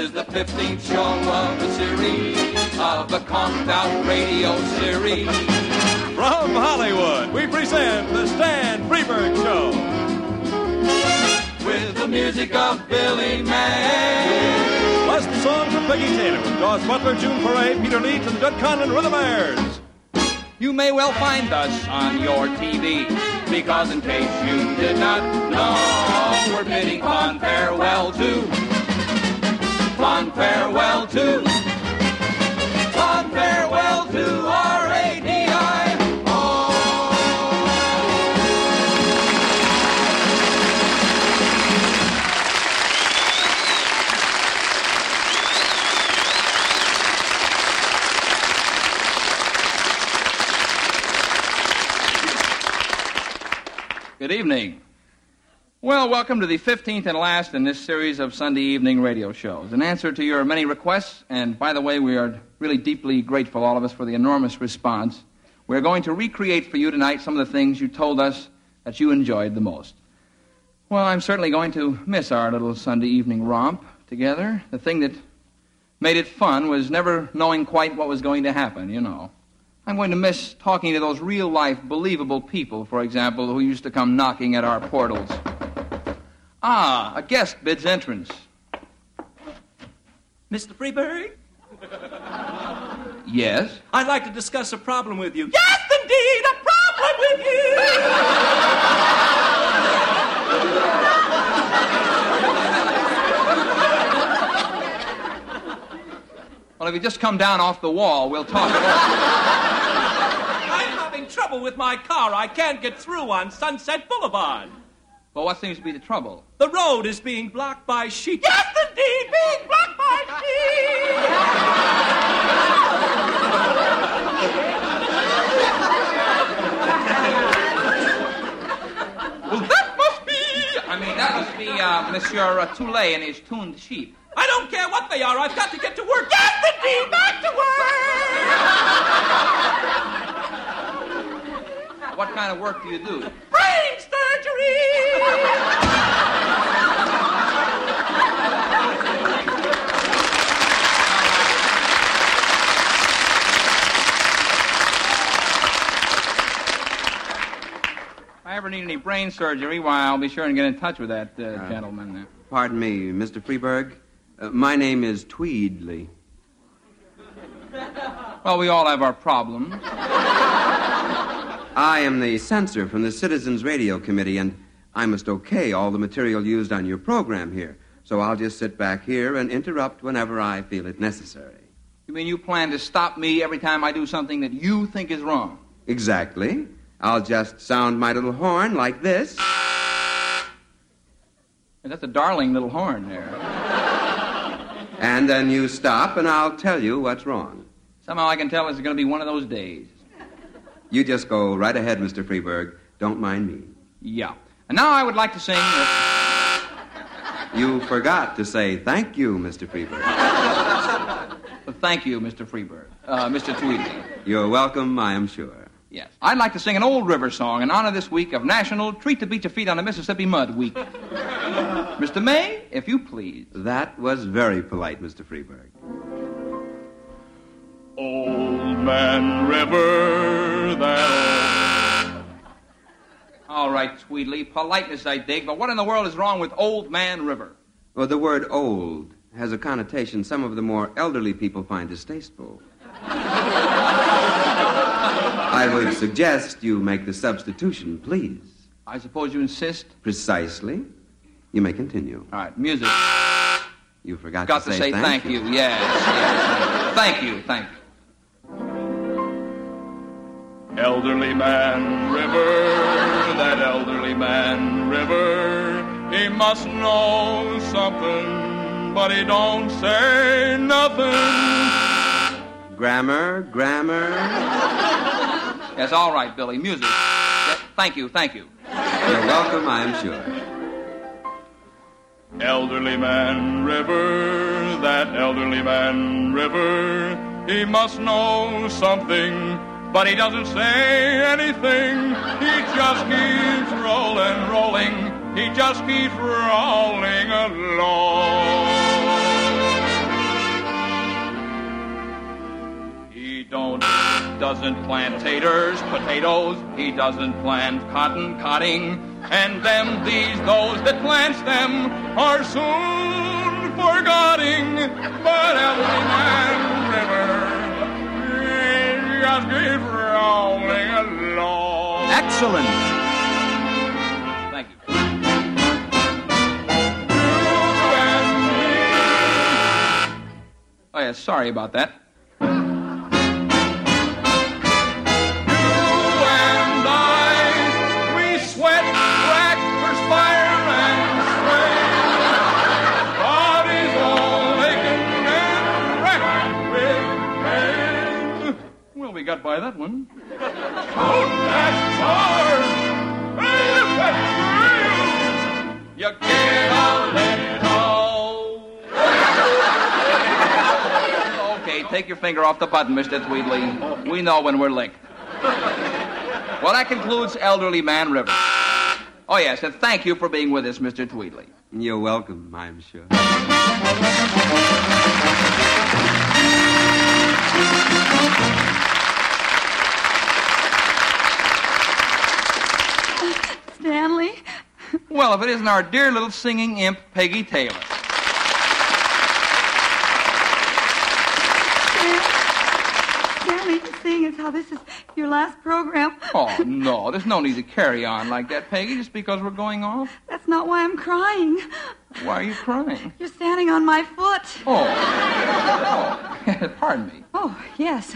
is the 15th show of the series of the Conked Out Radio series. From Hollywood, we present the Stan Freberg Show. With the music of Billy May. Plus the songs of Peggy Taylor, Daws Butler, June Foray, Peter Leeds, and the Jud Conlon Rhythmaires. You may well find us on your TV, because in case you did not know, we're bidding fond farewell to, fond farewell to, farewell to R-A-D-I. Good evening. Well, welcome to the 15th and last in this series of Sunday evening radio shows. In answer to your many requests, and by the way, we are really deeply grateful, all of us, for the enormous response, we're going to recreate for you tonight some of the things you told us that you enjoyed the most. Well, I'm certainly going to miss our little Sunday evening romp together. The thing that made it fun was never knowing quite what was going to happen, you know. I'm going to miss talking to those real life, believable people, for example, who used to come knocking at our portals. Ah, a guest bids entrance. Mr. Freberg, Yes? I'd like to discuss a problem with you. Yes, indeed, a problem with you! Well, if you just come down off the wall, we'll talk. it over. I'm having trouble with my car. I can't get through on Sunset Boulevard. Well, what seems to be the trouble? The road is being blocked by sheep. Yes, indeed, being blocked by sheep! Well, that must be. I mean, that must be uh, Monsieur uh, Toulet and his tuned sheep. I don't care what they are. I've got to get to work. Yes, indeed, back to work! What kind of work do you do? Brain surgery! If I ever need any brain surgery, why, I'll be sure and get in touch with that uh, gentleman. there. Pardon me, Mr. Freberg. Uh, my name is Tweedley. Well, we all have our problems. I am the censor from the Citizens Radio Committee, and I must okay all the material used on your program here. So I'll just sit back here and interrupt whenever I feel it necessary. You mean you plan to stop me every time I do something that you think is wrong? Exactly. I'll just sound my little horn like this. That's a darling little horn there. And then you stop, and I'll tell you what's wrong. Somehow I can tell it's going to be one of those days. You just go right ahead, Mr. Freberg. Don't mind me. Yeah. And now I would like to sing. Uh, You forgot to say thank you, Mr. Freberg. thank you, Mr. Freberg. Uh, Mr. Tweedy. You're welcome, I am sure. Yes. I'd like to sing an old river song in honor this week of National Treat the Beach of Feet on the Mississippi Mud Week. Mr. May, if you please. That was very polite, Mr. Freberg. Man River, that All right, Tweedley. Politeness I dig, but what in the world is wrong with Old Man River? Well, the word old has a connotation some of the more elderly people find distasteful. I would suggest you make the substitution, please. I suppose you insist? Precisely. You may continue. All right, music. You forgot Got to say, thank, you. Yes, yes. Thank you, thank you. Elderly man river, that elderly man river, he must know something, but he don't say nothing. Grammar, grammar. Yes, all right, Billy. Music. Yeah, thank you, thank you. You're welcome, I am sure. Elderly man river, that elderly man river, he must know something, but he doesn't say anything. He just keeps rolling, rolling. He just keeps rolling along. He don't doesn't plant taters, potatoes. He doesn't plant cotton, cotting. And them these those that plants them are soon forgetting. But every man River rolling along. Excellent. Thank you. Oh, yeah, sorry about that. Got by that one. You get a little. Okay, take your finger off the button, Mr. Tweedley. We know when we're licked. Well, that concludes Elderly Man River. Oh, yes, and thank you for being with us, Mr. Tweedley. You're welcome, I'm sure. Stanley? Well, if it isn't our dear little singing imp, Peggy Taylor. Seeing as how this is your last program, Oh, no, there's no need to carry on like that, Peggy, just because we're going off. that's not why I'm crying. Why are you crying? You're standing on my foot. Oh, oh. pardon me. Oh, yes.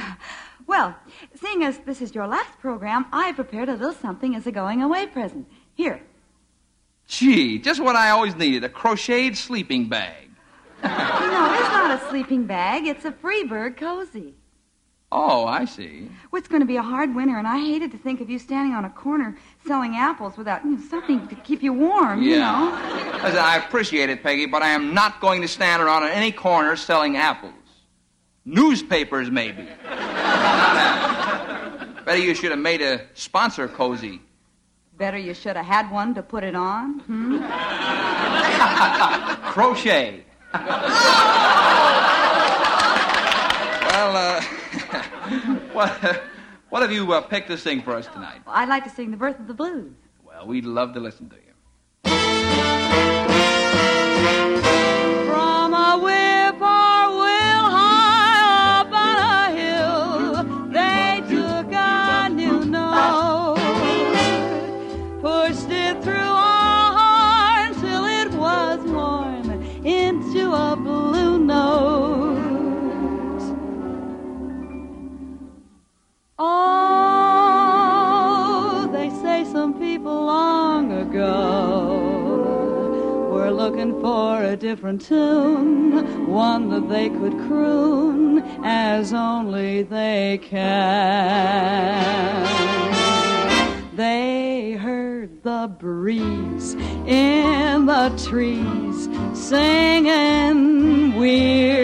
Well, seeing as this is your last program, I prepared a little something as a going away present. Here. Gee, just what I always needed a crocheted sleeping bag. No, it's not a sleeping bag. It's a Freberg cozy. Oh, I see. Well, it's going to be a hard winter, and I hated to think of you standing on a corner selling apples without you know, something to keep you warm, you know. Listen, I appreciate it, Peggy, but I am not going to stand around on any corner selling apples. Newspapers, maybe. Better you should have made a sponsor cozy. Better you should have had one to put it on. Hmm? Crochet. well, uh, what, what have you uh, picked to sing for us tonight? Well, I'd like to sing The Birth of the Blues. Well, we'd love to listen to you. Different tune, one that they could croon as only they can. They heard the breeze in the trees singing weird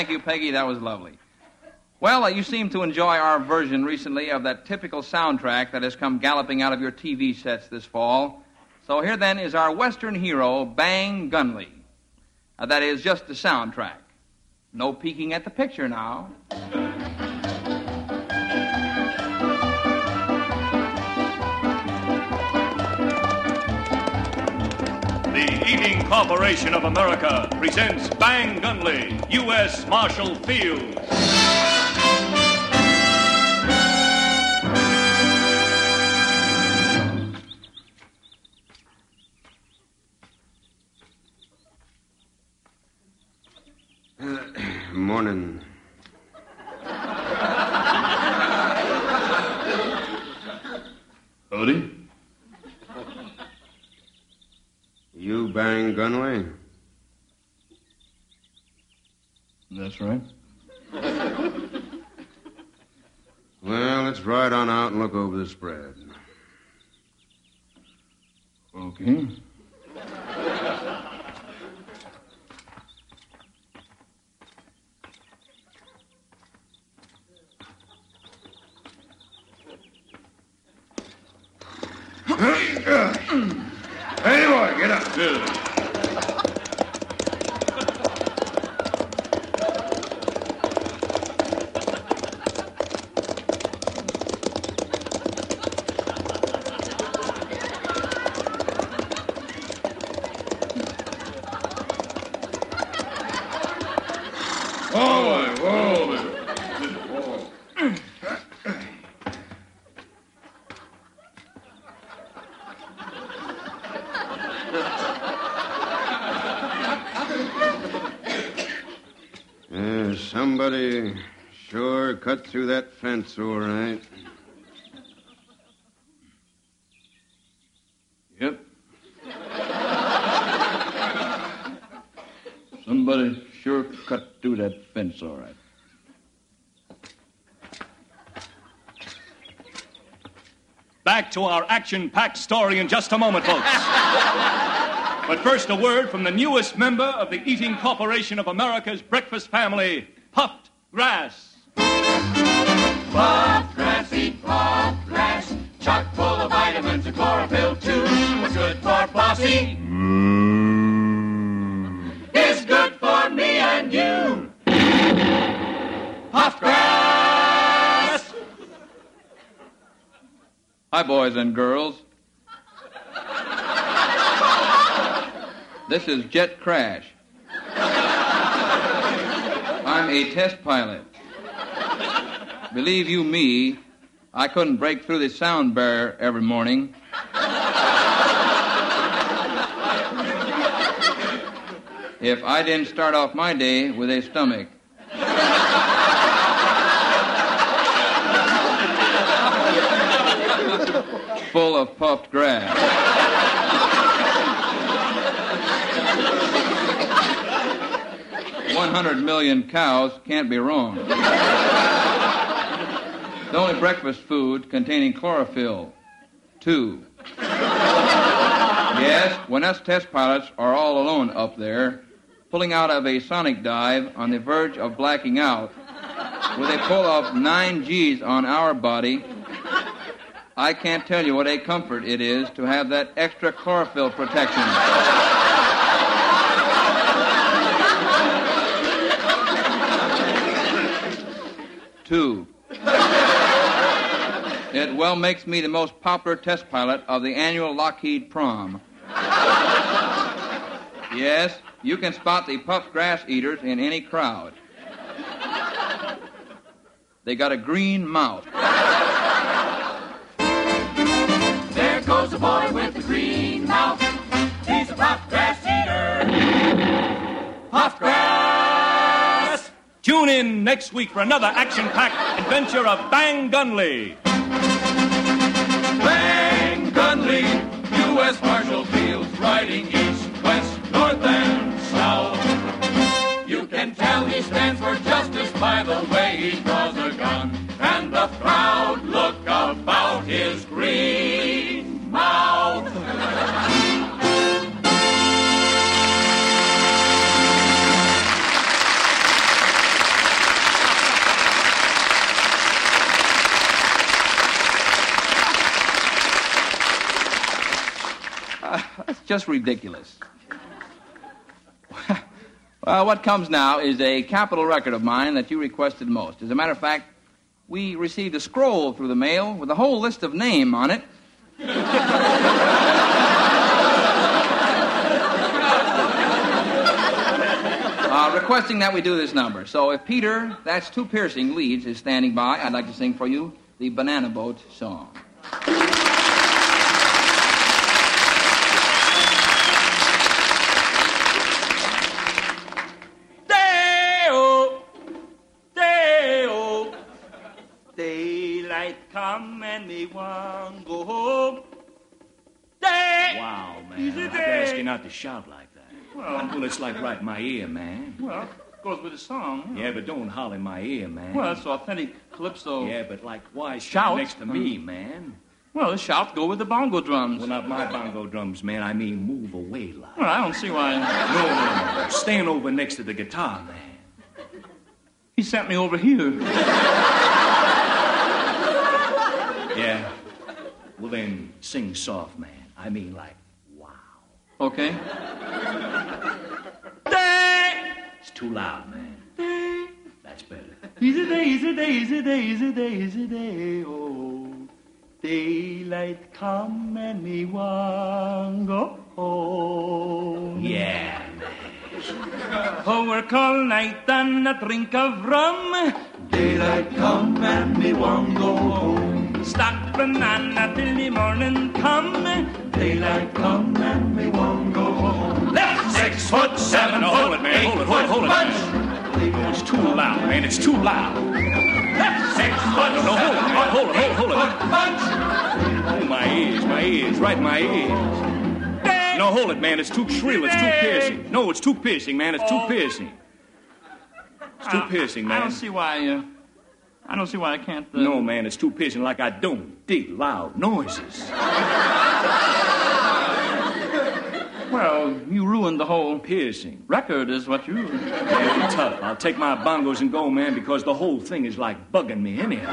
Thank you, Peggy. That was lovely. Well, uh, you seem to enjoy our version recently of that typical soundtrack that has come galloping out of your TV sets this fall. So here then is our Western hero, Bang Gunley. Uh, that is just the soundtrack. No peeking at the picture now. The Eating Corporation of America presents Bang Gunley, U.S. Marshal Fields. Right. Well, let's ride on out and look over the spread. Okay. Hey, boy, get up. Oh, whoa. Yeah, somebody sure cut through that fence all right. Yep. Somebody sure cut through that fence all right. Back to our action packed story in just a moment, folks. but first, a word from the newest member of the Eating Corporation of America's breakfast family, Puffed Grass. Puff grass, eat puff grass, chock full of vitamins and chlorophyll too. What's good for Flossie mm. is good for me and you. Puff grass. Hi, boys and girls. This is Jet Crash. I'm a test pilot. Believe you me, I couldn't break through the sound barrier every morning. If I didn't start off my day with a stomach. full of puffed grass. One hundred million cows can't be wrong. The only breakfast food containing chlorophyll. Two. Yes, when us test pilots are all alone up there, pulling out of a sonic dive on the verge of blacking out, with a pull of nine G's on our body, I can't tell you what a comfort it is to have that extra chlorophyll protection. Two. It well makes me the most popular test pilot of the annual Lockheed prom. Yes, you can spot the puffed grass eaters in any crowd. They got a green mouth. There goes a boy with a green mouth. He's a puff grass eater. Puff grass. Tune in next week for another action packed adventure of Bang Gunley. U.S. Marshal Fields, riding east, west, north, and south. You can tell he stands for justice by the way he draws a gun and the proud look about his green mouth. Just ridiculous. well, what comes now is a Capitol record of mine that you requested most. As a matter of fact, we received a scroll through the mail with a whole list of name on it. uh, requesting that we do this number. So if Peter, that's too piercing, leads, is standing by, I'd like to sing for you the Banana Boat song. Come and me go home. Day. Wow, man. Easy I'd day. ask you not to shout like that. Well, it's like right in my ear, man. Well, goes with the song. Yeah, but don't holler in my ear, man. Well, it's authentic calypso. yeah, but like, why Shout. next to me, man? Well, the shout go with the bongo drums. Well, not my bongo drums, man. I mean, move away, like. Well, I don't see why. No, no, no. Stand over next to the guitar, man. He sent me over here. Yeah. Well, then, sing soft, man. I mean, like, wow. Okay. Day. It's too loud, man. That's better. Easy day, easy day, easy day, easy day, easy day, oh. Daylight come and me want go home. Yeah. Oh, work all night and a drink of rum. Daylight come and me want go home. Stack banana till the morning come. Daylight come and me want go home. Left Six foot seven. No, hold it, man. Hold it, hold it, hold it. Man. No, it's too loud, man. It's too loud. Left six foot No, hold it, man. Hold it, hold it, hold it. punch. Oh, my ears, my ears, right in my ears. No, hold it, man. It's too shrill. It's too piercing. No, it's too piercing, man. It's too piercing. It's too piercing, man. I don't see why. Uh, I don't see why I can't. Uh, No, man, it's too piercing. Like I don't dig loud noises. Well, you ruined the whole Piercing. record, is what you. Very tough. I'll take my bongos and go, man, because the whole thing is like bugging me anyhow.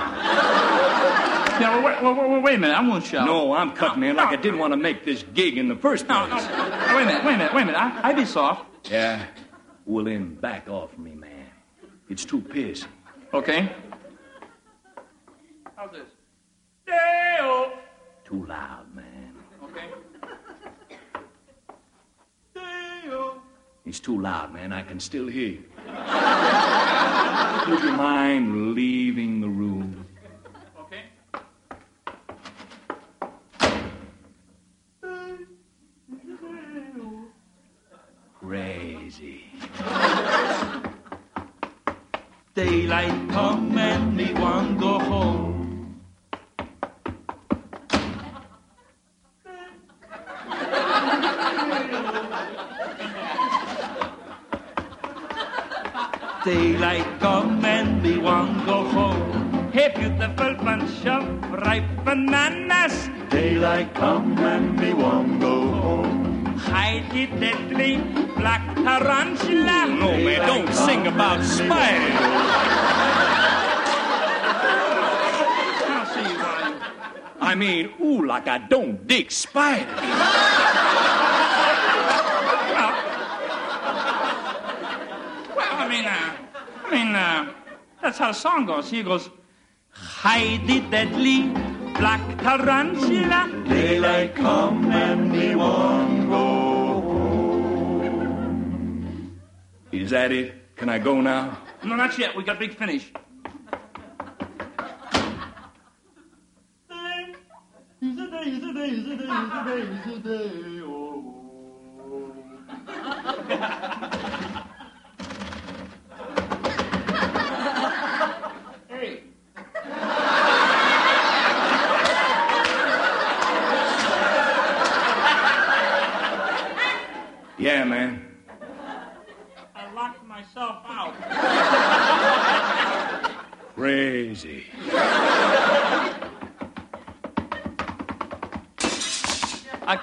Yeah, well, wait, wait, wait, wait a minute. I won't shout. No, I'm cutting, man, like I didn't want to make this gig in the first No, place. no. Wait a minute. Wait a minute. Wait a minute. I, I be soft. Yeah. Well, then back off me, man. It's too piercing. Okay. How's this? Day-o. Too loud, man. Okay. Day-o. It's too loud, man. I can still hear you. Would you mind leaving the room? Okay. Crazy. Daylight come and me want go home. Daylight come and me want go home. Hey, beautiful bunch of ripe bananas. Daylight come and me want go home. Hide the deadly black tarantula. No, man, don't sing about spiders. I don't see why. I mean, ooh, like I don't dig spiders. Well, I mean, uh, I mean, uh, that's how the song goes. He goes, Hide the deadly black tarantula. Daylight come and me want go Is that it? Can I go now? no, not yet. We got a big finish.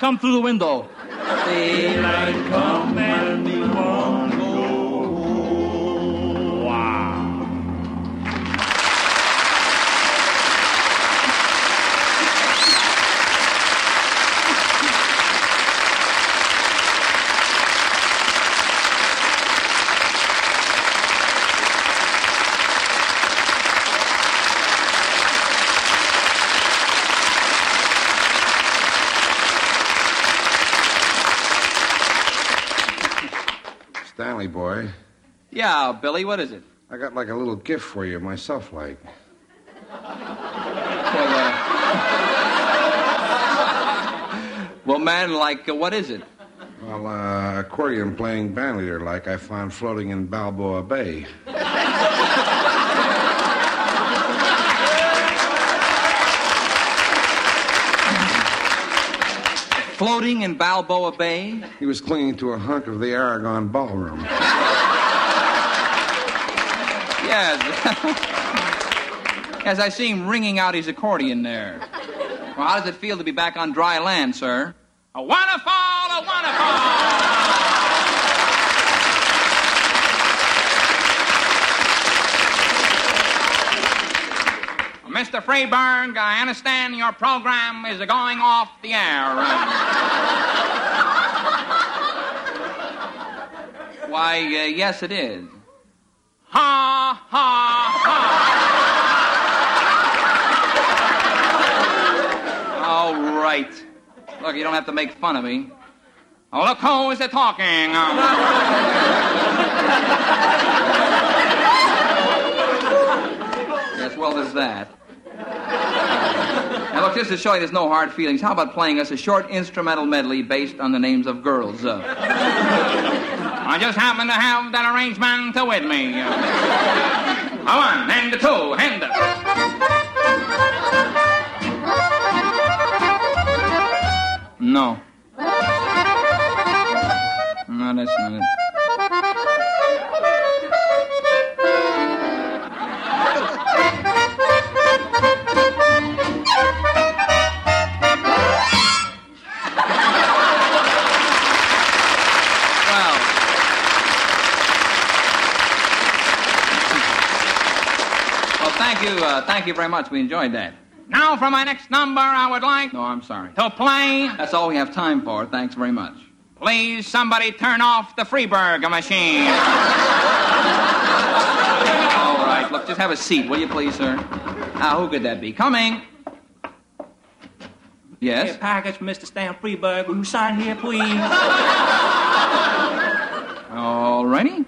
come through the window. Daylight come Boy, Yeah, Billy, what is it? I got like a little gift for you myself, like. Well, uh... well man, like, uh, what is it? Well, uh, accordion playing band leader, like I found floating in Balboa Bay. Floating in Balboa Bay? He was clinging to a hunk of the Aragon ballroom. Yes. As I see him ringing out his accordion there. Well, how does it feel to be back on dry land, sir? A waterfall, a waterfall! Mr. Freberg, I understand your program is going off the air. Why, uh, yes, it is. Ha, ha, ha. All right. Look, you don't have to make fun of me. Oh, look who is it talking. yes, well, there's that. Look, just to show you there's no hard feelings, how about playing us a short instrumental medley based on the names of girls? Uh, I just happen to have that arrangement with me. Uh, a one and a two and a... No. No, that's not it. You, uh, thank you very much. We enjoyed that. Now, for my next number, I would like. No, I'm sorry. To play. That's all we have time for. Thanks very much. Please, somebody turn off the Freberg machine. all right, look, just have a seat, will you, please, sir? Now, who could that be? Coming. Yes. Here, package for Mr. Stan Freberg. Will you sign here, please? All righty.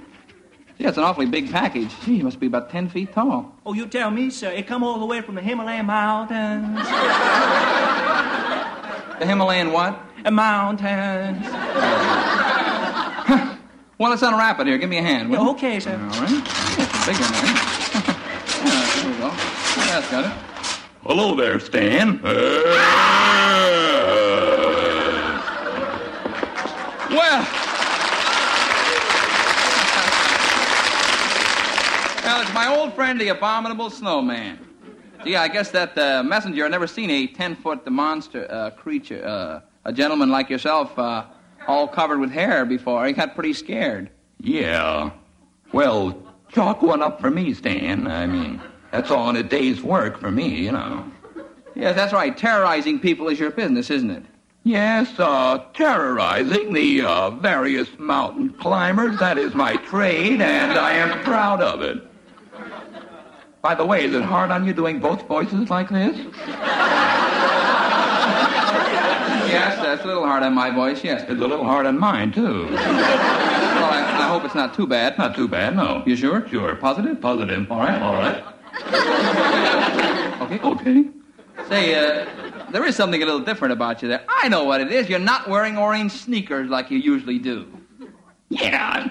Yeah, it's an awfully big package. Gee, it must be about 10 feet tall. Oh, you tell me, sir. It come all the way from the Himalayan mountains. The Himalayan what? The mountains. Well, let's unwrap it here. Give me a hand. will Yeah, you? okay, sir. All right. Yeah, it's a big one there. yeah, there we go. That's got it. Hello there, Stan. Uh. Well. Well, it's my old friend, the abominable snowman. Gee, I guess that uh, messenger had never seen a ten-foot monster uh, creature, uh, a gentleman like yourself, uh, all covered with hair before. He got pretty scared. Yeah. Well, chalk one up for me, Stan. I mean, that's all in a day's work for me, you know. Yes, that's right. Terrorizing people is your business, isn't it? Yes, uh, terrorizing the uh, various mountain climbers. That is my trade, and I am proud of it. By the way, is it hard on you doing both voices like this? Yes, that's a little hard on my voice, yes. It's a little hard on mine, too. Well, I, I hope it's not too bad. Not too bad, no. You sure? Sure. Positive? Positive. All right, all right. Okay. Okay. Say, uh, there is something a little different about you there. I know what it is. You're not wearing orange sneakers like you usually do. Yeah.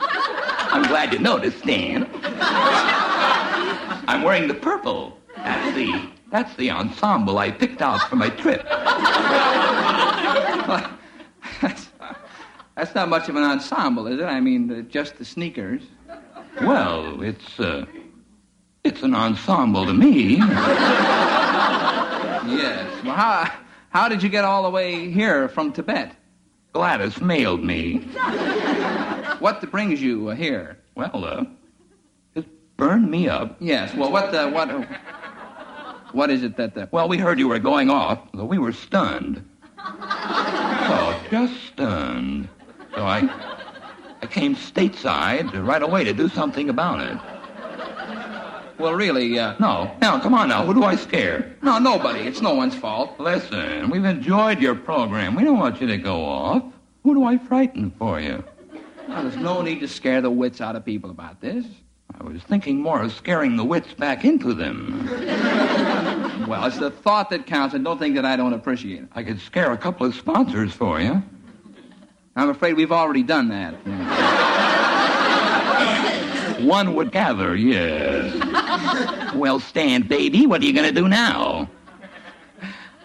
I'm glad you noticed, Stan. I'm wearing the purple. That's the that's the ensemble I picked out for my trip. that's, that's not much of an ensemble, is it? I mean, just the sneakers. Well, it's uh it's an ensemble to me. Yes. Well, how, how did you get all the way here from Tibet? Gladys mailed me. What brings you here? Well, uh, burned me up. Yes. Well, what the what what is it that the Well, we heard you were going off, so we were stunned. Oh, just stunned. So I, I came stateside right away to do something about it. well, really, uh, No, now come on now. Who do I scare? no, nobody. It's no one's fault. Listen, we've enjoyed your program. We don't want you to go off. Who do I frighten for you? Now, there's no need to scare the wits out of people about this. I was thinking more of scaring the wits back into them. Well, it's the thought that counts, and don't think that I don't appreciate it. I could scare a couple of sponsors for you. I'm afraid we've already done that. One would gather, yes. well, Stan, baby, what are you going to do now?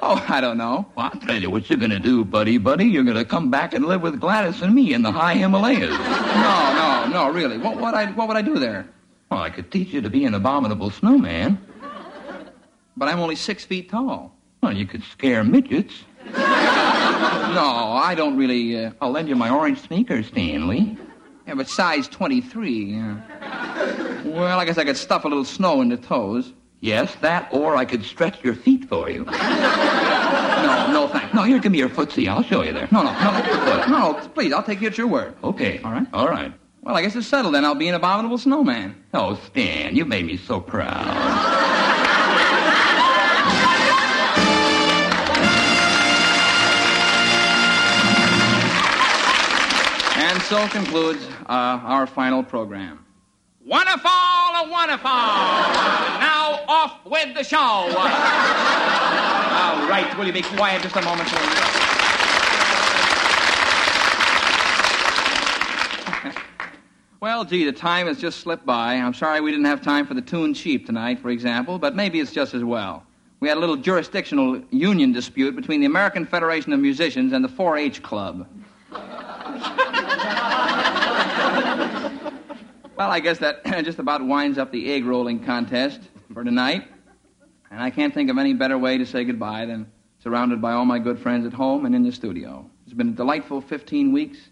Oh, I don't know. Well, I'll tell you what you're going to do, buddy, buddy. You're going to come back and live with Gladys and me in the high Himalayas. No, no, no, really. What would I, what would I do there? Well, I could teach you to be an abominable snowman. But I'm only six feet tall. Well, you could scare midgets. No, I don't really. Uh... I'll lend you my orange sneakers, Stanley. Yeah, but size 23. Yeah. Well, I guess I could stuff a little snow in the toes. Yes, that, or I could stretch your feet for you. No, no, thanks. No, here, give me your footsie. I'll show you there. No, no, no, no, please, I'll take you at your word. Okay. All right. All right. Well, I guess it's settled then. I'll be an abominable snowman. Oh, Stan, you made me so proud. And so concludes uh, our final program. Wonderful, wonderful. now off with the show. All right, will you be quiet just a moment, please? Well, gee, the time has just slipped by. I'm sorry we didn't have time for the tune sheep tonight, for example, but maybe it's just as well. We had a little jurisdictional union dispute between the American Federation of Musicians and the 4-H Club. Well, I guess that just about winds up the egg rolling contest for tonight. And I can't think of any better way to say goodbye than surrounded by all my good friends at home and in the studio. It's been a delightful 15 weeks.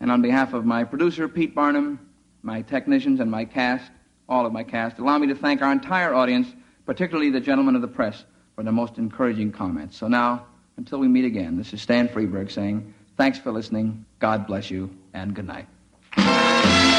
And on behalf of my producer, Pete Barnum, my technicians, and my cast, all of my cast, allow me to thank our entire audience, particularly the gentlemen of the press, for their most encouraging comments. So now, until we meet again, this is Stan Freberg saying, thanks for listening, God bless you, and good night.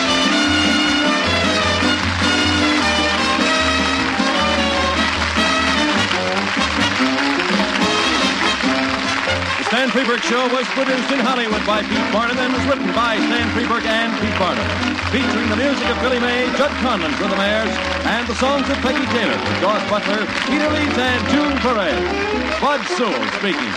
Freberg Show was produced in Hollywood by Pete Barnum and was written by Stan Freberg and Pete Barnum. Featuring the music of Billy May, Jud Conlon for the Mayors, and the songs of Peggy Taylor Daws Butler, Peter Leeds, and June Foray. Bud Sewell speaking.